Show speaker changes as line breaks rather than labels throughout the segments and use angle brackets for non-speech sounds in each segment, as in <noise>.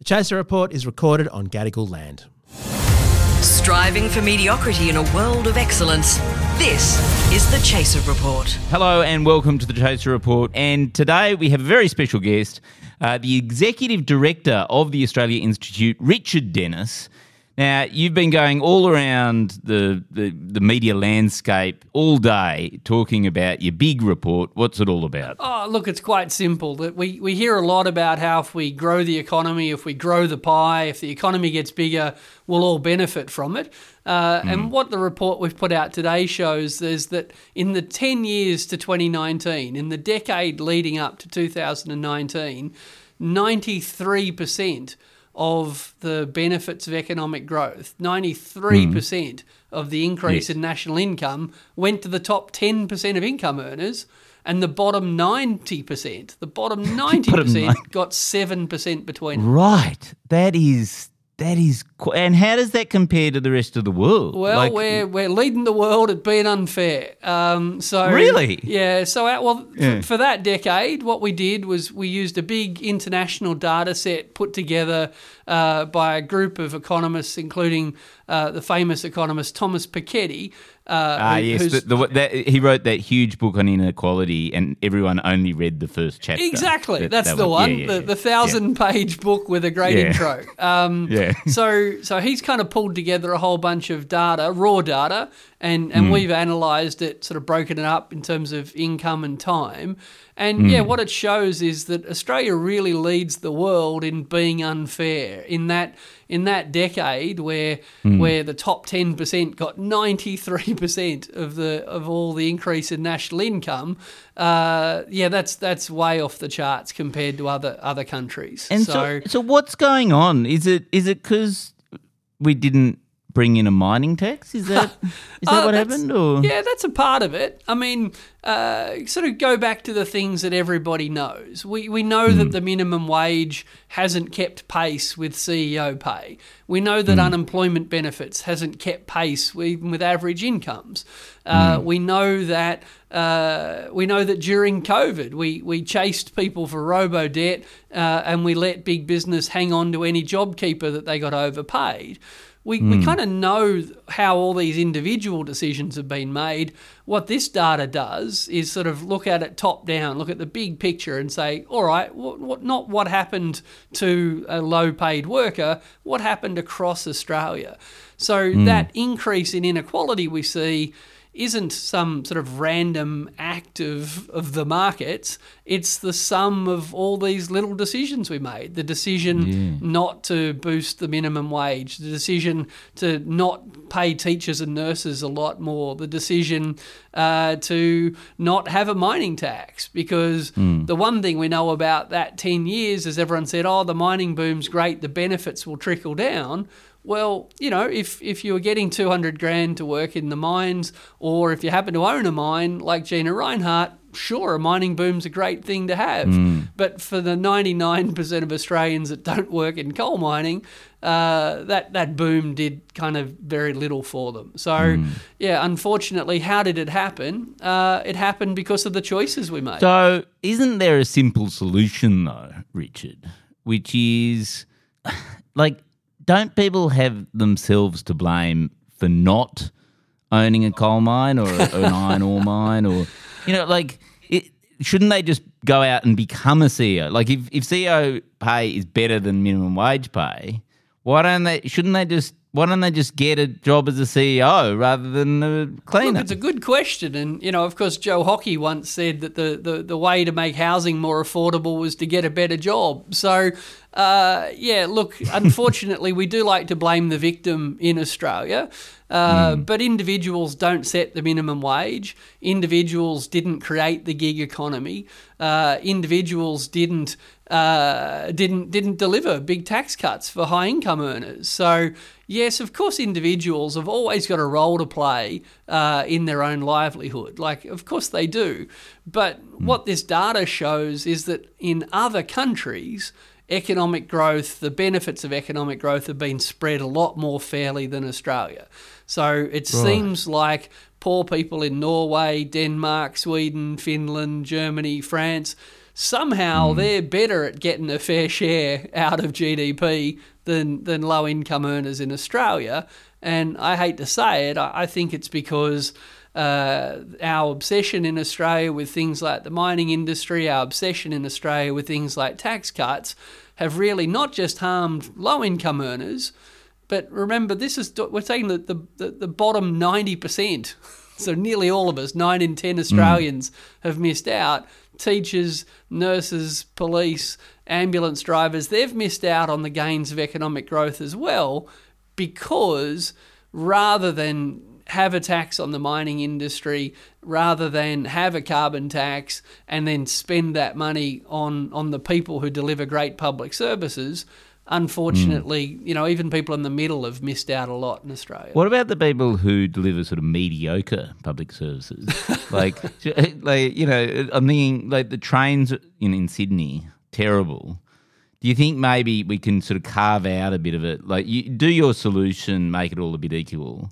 The Chaser Report is recorded on Gadigal land.
Striving for mediocrity in a world of excellence. This is the Chaser Report.
Hello and welcome to the Chaser Report. And today we have a very special guest, uh, the Executive Director of the Australia Institute, Richard Denniss. Now, you've been going all around the, the, the media landscape all day talking about your big report. What's it all about?
Oh, look, it's quite simple. That we, we hear a lot about how if we grow the economy, if we grow the pie, if the economy gets bigger, we'll all benefit from it. Uh, And what the report we've put out today shows is that in the 10 years to 2019, in the decade leading up to 2019, 93% of the benefits of economic growth, 93% of the increase
Yes.
in national income went to the top 10% of income earners, and the bottom 90%, the bottom <laughs> 90%
nine-
got 7% between.
Right. That is. That is. qu- And how does that compare to the rest of the world?
Well,
Like-
we're we're leading the world at being unfair. Um, so
Really?
yeah. So uh, well,
Yeah.
for that decade, what we did was we used a big international data set put together uh, by a group of economists, including uh, the famous economist Thomas Piketty. Uh,
Ah,
who-
yes. The, the, that, he wrote that huge book on inequality, and everyone only read the first chapter.
Exactly,
That-
that's
that
the one,
yeah, yeah,
the, the thousand-page book with a great intro. Um, <laughs>
Yeah.
so, so he's kind of pulled together a whole bunch of data, raw data, and and we've analysed it, sort of broken it up in terms of income and time. And
Hmm.
yeah, what it shows is that Australia really leads the world in being unfair. In that in that decade, where
Hmm.
where the top ten percent got ninety three percent of the of all the increase in national income, uh, yeah, that's that's way off the charts compared to other other countries.
And so, so, what's going on? Is it is it because we didn't bring in a mining tax? Is that <laughs> is that
Uh,
what happened? Or
Yeah, that's a part of it. I mean, uh, sort of go back to the things that everybody knows. We we know
Hmm.
that the minimum wage hasn't kept pace with CEO pay. We know that unemployment benefits hasn't kept pace with, even with average incomes. Uh, We know that uh, we know that during COVID, we we chased people for robo debt, uh, and we let big business hang on to any job keeper that they got overpaid we, we hmm. kind of know how all these individual decisions have been made. What this data does is sort of look at it top down, look at the big picture, and say, all right, what, what, not what happened to a low paid worker, what happened across Australia. So hmm. that increase in inequality we see isn't some sort of random act of, of the markets. It's the sum of all these little decisions we made. The decision not to boost the minimum wage, the decision to not pay teachers and nurses a lot more, the decision uh, to not have a mining tax. Because the one thing we know about that 10 years is everyone said, oh, the mining boom's great, the benefits will trickle down. Well, you know, if if you were getting two hundred grand to work in the mines, or if you happen to own a mine like Gina Rinehart, sure, a mining boom's a great thing to have. But for the ninety nine percent of Australians that don't work in coal mining, uh, that that boom did kind of very little for them. So, yeah, unfortunately, how did it happen? Uh, it happened because of the choices we made.
So, isn't there a simple solution, though, Richard? Which is <sighs> like, don't people have themselves to blame for not owning a coal mine or a- an <laughs> iron ore mine? Or, you know, like, it, shouldn't they just go out and become a CEO? Like, if, if CEO pay is better than minimum wage pay, why don't they, shouldn't they just, why don't they just get a job as a CEO rather than a cleaner?
Look, it's a good question, and you know, of course, Joe Hockey once said that the, the, the way to make housing more affordable was to get a better job. So, uh, yeah, look, <laughs> unfortunately, we do like to blame the victim in Australia. Uh, But individuals don't set the minimum wage. Individuals didn't create the gig economy. Uh, individuals didn't uh, didn't didn't deliver big tax cuts for high income earners. So yes, of course, individuals have always got a role to play uh, in their own livelihood. Like, of course they do. But what this data shows is that in other countries economic growth, the benefits of economic growth have been spread a lot more fairly than Australia. So it seems like poor people in Norway, Denmark, Sweden, Finland, Germany, France, somehow hmm. they're better at getting a fair share out of GDP than, than low income earners in Australia. And I hate to say it, I, I think it's because uh, our obsession in Australia with things like the mining industry, our obsession in Australia with things like tax cuts, have really not just harmed low income earners, but remember, this is we're that the, the, the bottom 90%, <laughs> so nearly all of us, 9 in 10 Australians, have missed out. Teachers, nurses, police, ambulance drivers, they've missed out on the gains of economic growth as well because rather than have a tax on the mining industry rather than have a carbon tax and then spend that money on on the people who deliver great public services unfortunately hmm. you know even people in the middle have missed out a lot in australia
What about the people who deliver sort of mediocre public services? <laughs> like, like you know, I'm thinking like the trains in, in Sydney, terrible. Do you think maybe we can sort of carve out a bit of it? Like, you do your solution, make it all a bit equal,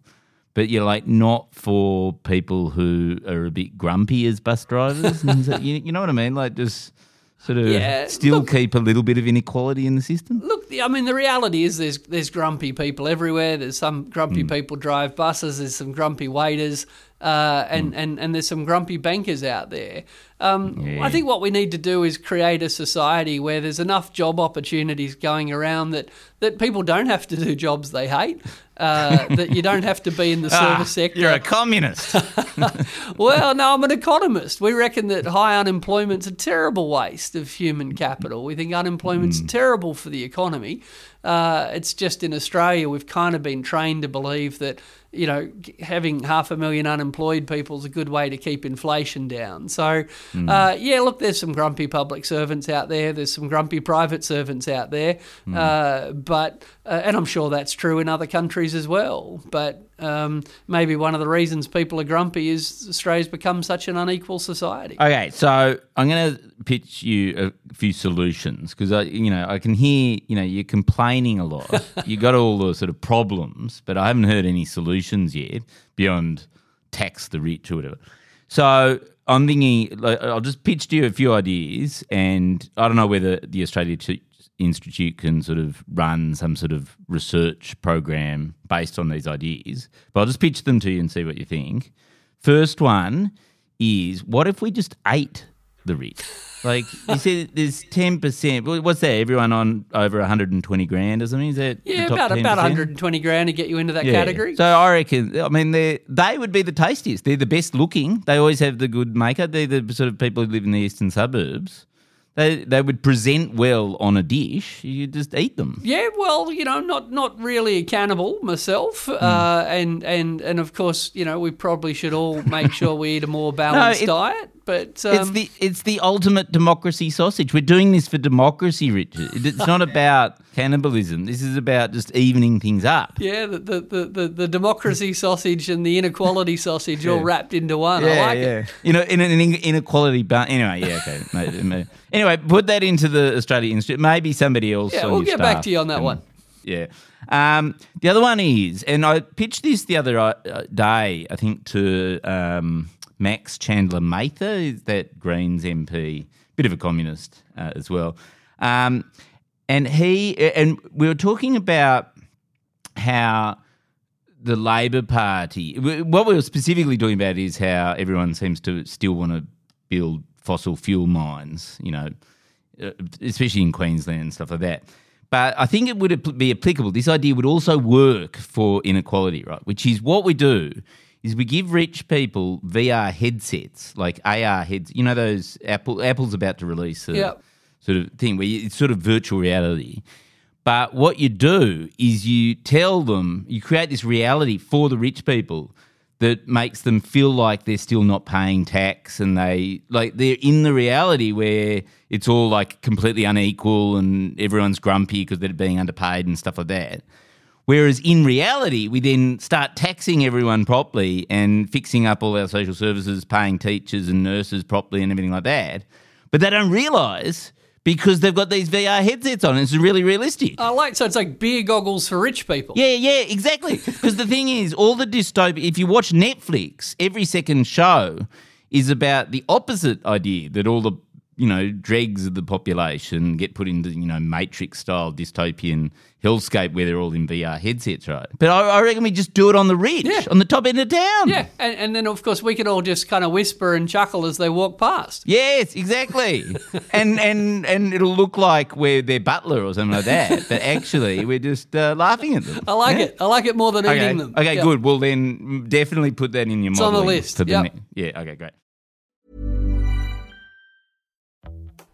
but you're like not for people who are a bit grumpy as bus drivers. You, you know what I mean? Like, just sort of
Yeah,
still
look-
keep a little bit of inequality in the system.
Look, I mean, the reality is there's there's grumpy people everywhere. There's some grumpy people drive buses. There's some grumpy waiters, uh, and, and and there's some grumpy bankers out there. Um, I think what we need to do is create a society where there's enough job opportunities going around that that people don't have to do jobs they hate. Uh, <laughs> that you don't have to be in the service sector.
Ah, You're a communist. <laughs> <laughs>
Well, no, I'm an economist. We reckon that high unemployment's a terrible waste of human capital. We think unemployment's terrible for the economy. Uh, it's just in Australia, we've kind of been trained to believe that you know having half a million unemployed people is a good way to keep inflation down. So, uh, yeah, look, there's some grumpy public servants out there. There's some grumpy private servants out there, uh, but uh, and I'm sure that's true in other countries as well. But um, maybe one of the reasons people are grumpy is Australia's become such an unequal society.
Okay, so I'm going to pitch you a few solutions because I, you know, I can hear, you know, you're complaining a lot. <laughs> you got all the sort of problems, but I haven't heard any solutions yet beyond tax the rich or whatever. So I'm thinking, like, I'll just pitch to you a few ideas, and I don't know whether the Australia Institute can sort of run some sort of research program based on these ideas, but I'll just pitch them to you and see what you think. First one is what if we just ate the rich? Like you see, there's ten percent. What's that? Everyone on over 120 grand or something? Is that the
yeah, about about
10%?
120 grand to get you into that
Yeah.
category.
So I reckon. I mean, they they would be the tastiest. They're the best looking. They always have the good makeup. They're the sort of people who live in the eastern suburbs. They they would present well on a dish. You just eat them.
Yeah, well, you know, not not really a cannibal myself,
Hmm.
uh, and and and of course, you know, we probably should all make sure we eat a more <laughs> balanced
it-
diet. But um,
it's the it's the ultimate democracy sausage. We're doing this for democracy, Richard. It's not <laughs> about cannibalism. This is about just evening things up.
yeah, the the, the, the the democracy <laughs> sausage and the inequality sausage all wrapped into one. I like it.
You know, in an in- inequality, but anyway, yeah, okay. <laughs> Maybe- maybe. Anyway, put that into the Australia Institute. Maybe somebody else.
Yeah, we'll get back to you on that
can-
one.
Yeah. Um, the other one is, and I pitched this the other uh, day, I think, to um, Max Chandler Mather, that Greens MP, bit of a communist uh, as well. Um, and he, and we were talking about how the Labor Party, what we were specifically talking about is how everyone seems to still want to build fossil fuel mines, you know, uh, especially in Queensland and stuff like that. But I think it would be applicable. This idea would also work for inequality, right? Which is what we do is we give rich people VR headsets, like AR heads. You know those Apple Apple's about to release a
Yep.
sort of thing where you, it's sort of virtual reality. But what you do is you tell them, you create this reality for the rich people that makes them feel like they're still not paying tax and they like they're in the reality where it's all like completely unequal and everyone's grumpy because they're being underpaid and stuff like that. Whereas in reality, we then start taxing everyone properly and fixing up all our social services, paying teachers and nurses properly and everything like that. But they don't realise because they've got these VR headsets on. It's really realistic.
I like so it's like beer goggles for rich people.
Yeah, yeah, exactly. <laughs> Because the thing is, all the dystopia, if you watch Netflix, every second show is about the opposite idea that all the, you know, dregs of the population get put into, you know, Matrix style dystopian hellscape where they're all in VR headsets, right? But I, I reckon we just do it on the ridge,
Yeah.
on the top end of town.
Yeah, and, and then of course we could all just kind of whisper and chuckle as they walk past.
Yes, exactly. <laughs> and and and it'll look like we're their butler or something like that. But actually, we're just uh, laughing at them.
I like
Yeah?
it. I like it more than
Okay.
eating them.
Okay,
Yeah.
good. Well, then definitely put that in your
It's on the list,
for the
yep.
ne- yeah. Okay, great.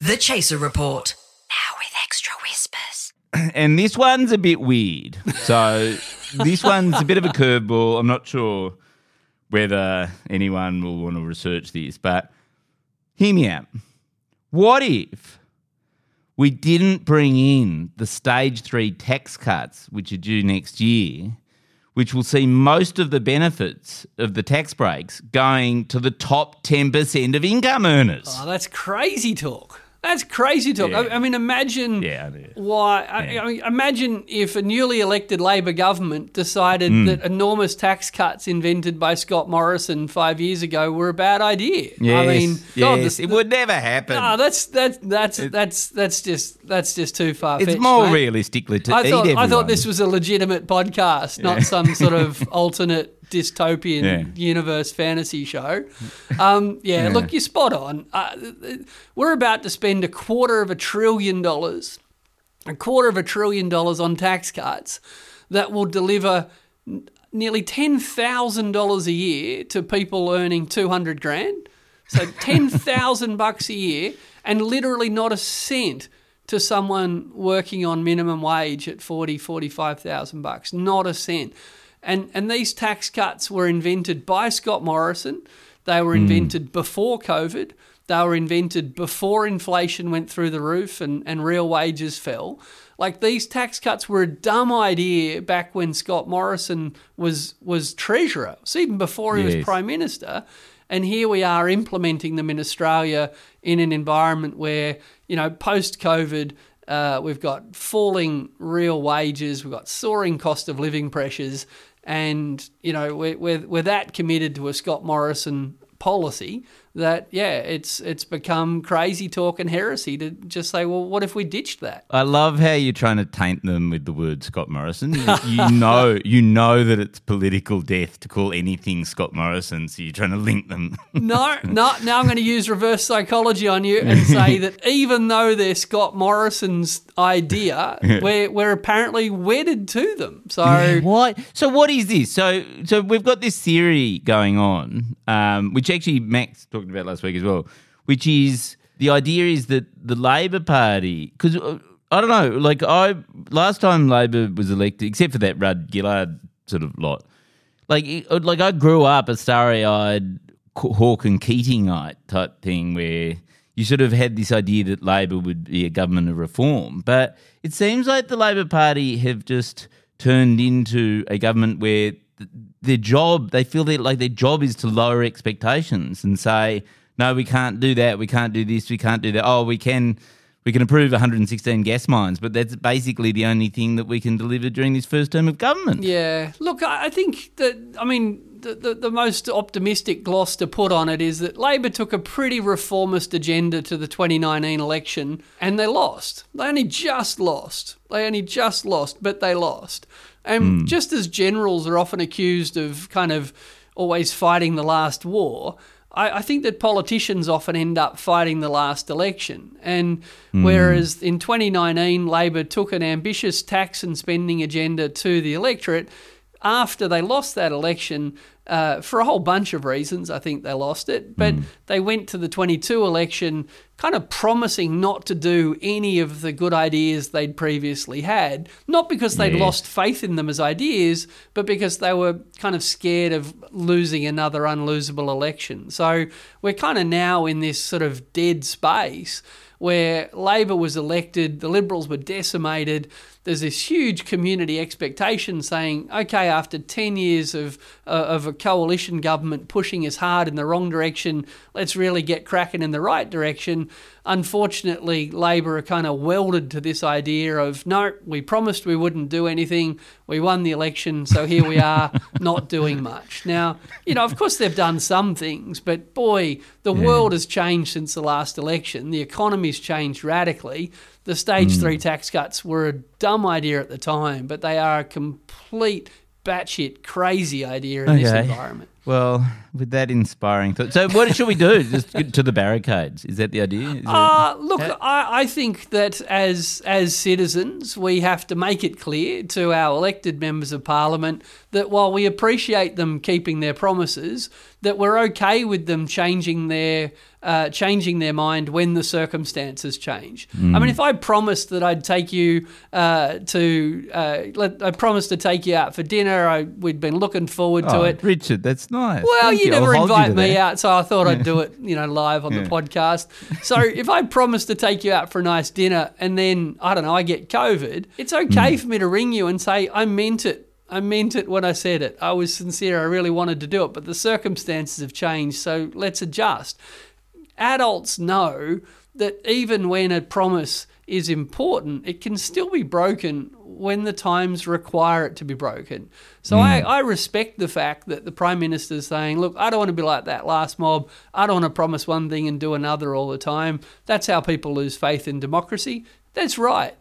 The Chaser Report.
Now with extra whispers. <clears throat>
And this one's a bit weird. So this one's a bit of a curveball. I'm not sure whether anyone will want to research this, but hear me out. What if we didn't bring in the stage three tax cuts, which are due next year, which will see most of the benefits of the tax breaks going to the top 10% of income earners?
Oh, that's crazy talk. That's crazy talk.
Yeah.
I, I mean, imagine
Yeah, I
why. I, I mean, imagine if a newly elected Labor government decided
Hmm.
that enormous tax cuts invented by Scott Morrison five years ago were a bad idea.
Yes,
I mean, God,
yes, it would never happen.
No, that's that's that's that's that's just that's just too far.
it's more realistically to
I
eat
thought I thought this was a legitimate podcast, not some sort of <laughs> alternate dystopian
Yeah.
universe fantasy show. Um, yeah, look, you're spot on. Uh, we're about to spend a quarter of a trillion dollars, a quarter of a trillion dollars on tax cuts that will deliver nearly ten thousand dollars a year to people earning two hundred grand. So <laughs> ten thousand bucks a year, and literally not a cent to someone working on minimum wage at 40, 45,000 bucks. Not a cent. And and these tax cuts were invented by Scott Morrison. They were invented before COVID. They were invented before inflation went through the roof and, and real wages fell. Like these tax cuts were a dumb idea back when Scott Morrison was was treasurer. So even before he was prime minister. And here we are implementing them in Australia in an environment where, you know, post COVID, uh, we've got falling real wages, we've got soaring cost of living pressures, and, you know, we're, we're, we're that committed to a Scott Morrison policy that, yeah, it's, it's become crazy talk and heresy to just say, well, what if we ditched that?
I love how you're trying to taint them with the word Scott Morrison. You, you <laughs> know, you know that it's political death to call anything Scott Morrison, so you're trying to link them. <laughs>
No, no. Now I'm going to use reverse psychology on you and say that <laughs> even though they're Scott Morrison's idea, we're we're apparently wedded to them. So
what? So what is this? So so we've got this theory going on, um, which actually Max talked about last week as well, which is the idea is that the Labor Party, because uh, I don't know, like I last time Labor was elected, except for that Rudd Gillard sort of lot, like uh, like I grew up a starry-eyed Hawke and Keatingite type thing where you sort of had this idea that Labor would be a government of reform, but it seems like the Labor Party have just turned into a government where their job they feel that like their job is to lower expectations and say no we can't do that we can't do this we can't do that oh we can we can approve 116 gas mines but that's basically the only thing that we can deliver during this first term of government
yeah, look, I think that I mean the, the, the most optimistic gloss to put on it is that Labor took a pretty reformist agenda to the 2019 election and they lost. They only just lost. They only just lost, but they lost. And hmm. just as generals are often accused of kind of always fighting the last war, I, I think that politicians often end up fighting the last election. And hmm. whereas in 2019, Labor took an ambitious tax and spending agenda to the electorate, after they lost that election, uh, for a whole bunch of reasons, I think they lost it. But they went to the 22 election kind of promising not to do any of the good ideas they'd previously had, not because they'd
Yeah.
lost faith in them as ideas, but because they were kind of scared of losing another unlosable election. So we're kind of now in this sort of dead space where Labor was elected, the Liberals were decimated. There's this huge community expectation saying, okay, after 10 years of, uh, of a coalition government pushing us hard in the wrong direction, let's really get cracking in the right direction. Unfortunately, Labor are kind of welded to this idea of, no, we promised we wouldn't do anything. We won the election, so here we are, <laughs> not doing much. Now, you know, of course they've done some things, but boy, the world has changed since the last election. The economy's changed radically. The stage
Hmm.
three tax cuts were a dumb idea at the time, but they are a complete batshit crazy idea in this environment.
Well, with that inspiring thought. So, what should we do? <laughs> Just get to the barricades? Is that the idea? Is it-
Uh, look, I, I think that as as citizens, we have to make it clear to our elected members of parliament that while we appreciate them keeping their promises, that we're okay with them changing their uh, changing their mind when the circumstances change. I mean, if I promised that I'd take you uh, to, uh, let, I promised to take you out for dinner, I, we'd been looking forward to
Oh,
it.
Richard, that's nice.
Well,
Thank
you
I'll
never
you
invite me
that.
out, so I thought I'd do <laughs> it, you know, live on the podcast. So <laughs> if I promise to take you out for a nice dinner and then I don't know, I get COVID, it's okay
Hmm.
for me to ring you and say I meant it. I meant it when I said it. I was sincere. I really wanted to do it, but the circumstances have changed, so let's adjust. Adults know that even when a promise is important, it can still be broken when the times require it to be broken. So I, mm. I respect the fact that the Prime Minister is saying, look, I don't want to be like that last mob. I don't want to promise one thing and do another all the time. That's how people lose faith in democracy. That's right.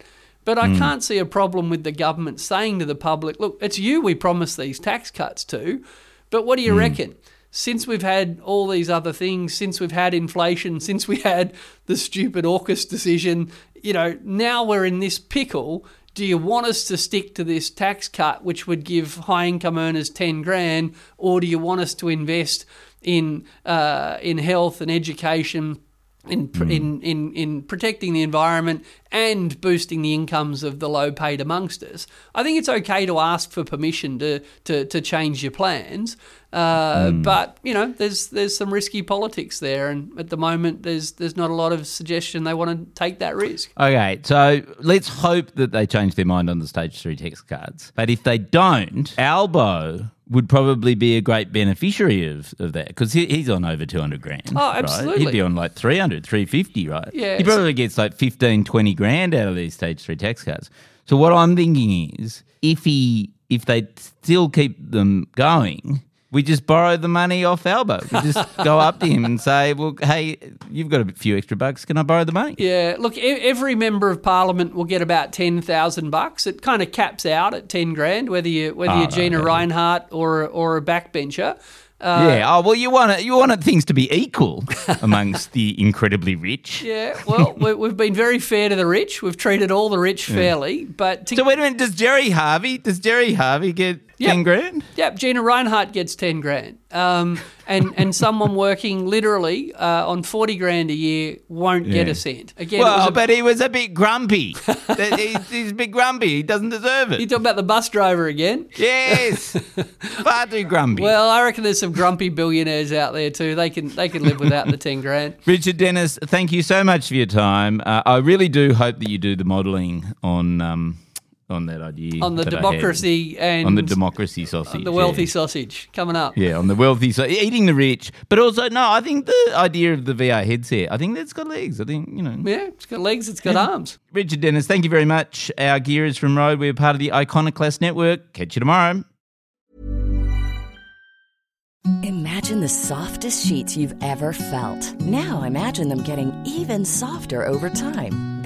But I can't see a problem with the government saying to the public, look, it's you we promised these tax cuts to, but what do you reckon? Since we've had all these other things, since we've had inflation, <laughs> since we had the stupid AUKUS decision, you know, now we're in this pickle. Do you want us to stick to this tax cut, which would give high income earners 10 grand, or do you want us to invest in, uh, in health and education? In, pr in, in, in protecting the environment and boosting the incomes of the low paid amongst us. I think it's okay to ask for permission to, to, to change your plans, uh, but you know there's there's some risky politics there, and at the moment there's there's not a lot of suggestion they want to take that risk.
Okay, so let's hope that they change their mind on the stage three tax cuts. But if they don't, Albo would probably be a great beneficiary of, of that because he, he's on over 200 grand.
Oh,
right?
absolutely.
He'd be on like 300, 350, right?
Yeah,
He probably gets like 15, 20 grand out of these stage three tax cuts. So what I'm thinking is if he if they still keep them going, we just borrow the money off Albo. We just <laughs> go up to him and say, "Well, hey, you've got a few extra bucks. Can I borrow the money?"
Yeah, look, e- every member of parliament will get about ten thousand bucks. It kind of caps out at ten grand, whether you whether
Oh,
you're Gina
okay.
Rinehart or or a backbencher.
Uh, yeah. Oh well, you want it. You want things to be equal <laughs> amongst the incredibly rich.
Yeah, well, we- we've been very fair to the rich. We've treated all the rich fairly, but to,
So wait a minute. Does Gerry Harvey? Does Gerry Harvey get
Yeah.
ten grand?
Yep, Gina Rinehart gets ten grand, um, and and someone working literally uh, on forty grand a year won't get a cent. Again,
Well,
a-
but he was a bit grumpy. <laughs> He's, he's a bit grumpy. He doesn't deserve it.
you talking about the bus driver again?
Yes, <laughs> far too grumpy.
Well, I reckon there's some grumpy billionaires out there too. They can they can live without the ten grand. <laughs>
Richard Denniss, thank you so much for your time. Uh, I really do hope that you do the modelling on um, on that idea
On the
that I had.
democracy and
on the democracy sausage,
the wealthy
yeah.
sausage coming up.
Yeah, on the wealthy side, eating the rich, but also no. I think the idea of the VR headset, I think that's got legs. I think you know.
Yeah, it's got legs, it's got arms.
Richard Denniss, thank you very much. Our gear is from Rode. We're part of the Iconoclast Network. Catch you tomorrow.
Imagine the softest sheets you've ever felt. Now imagine them getting even softer over time.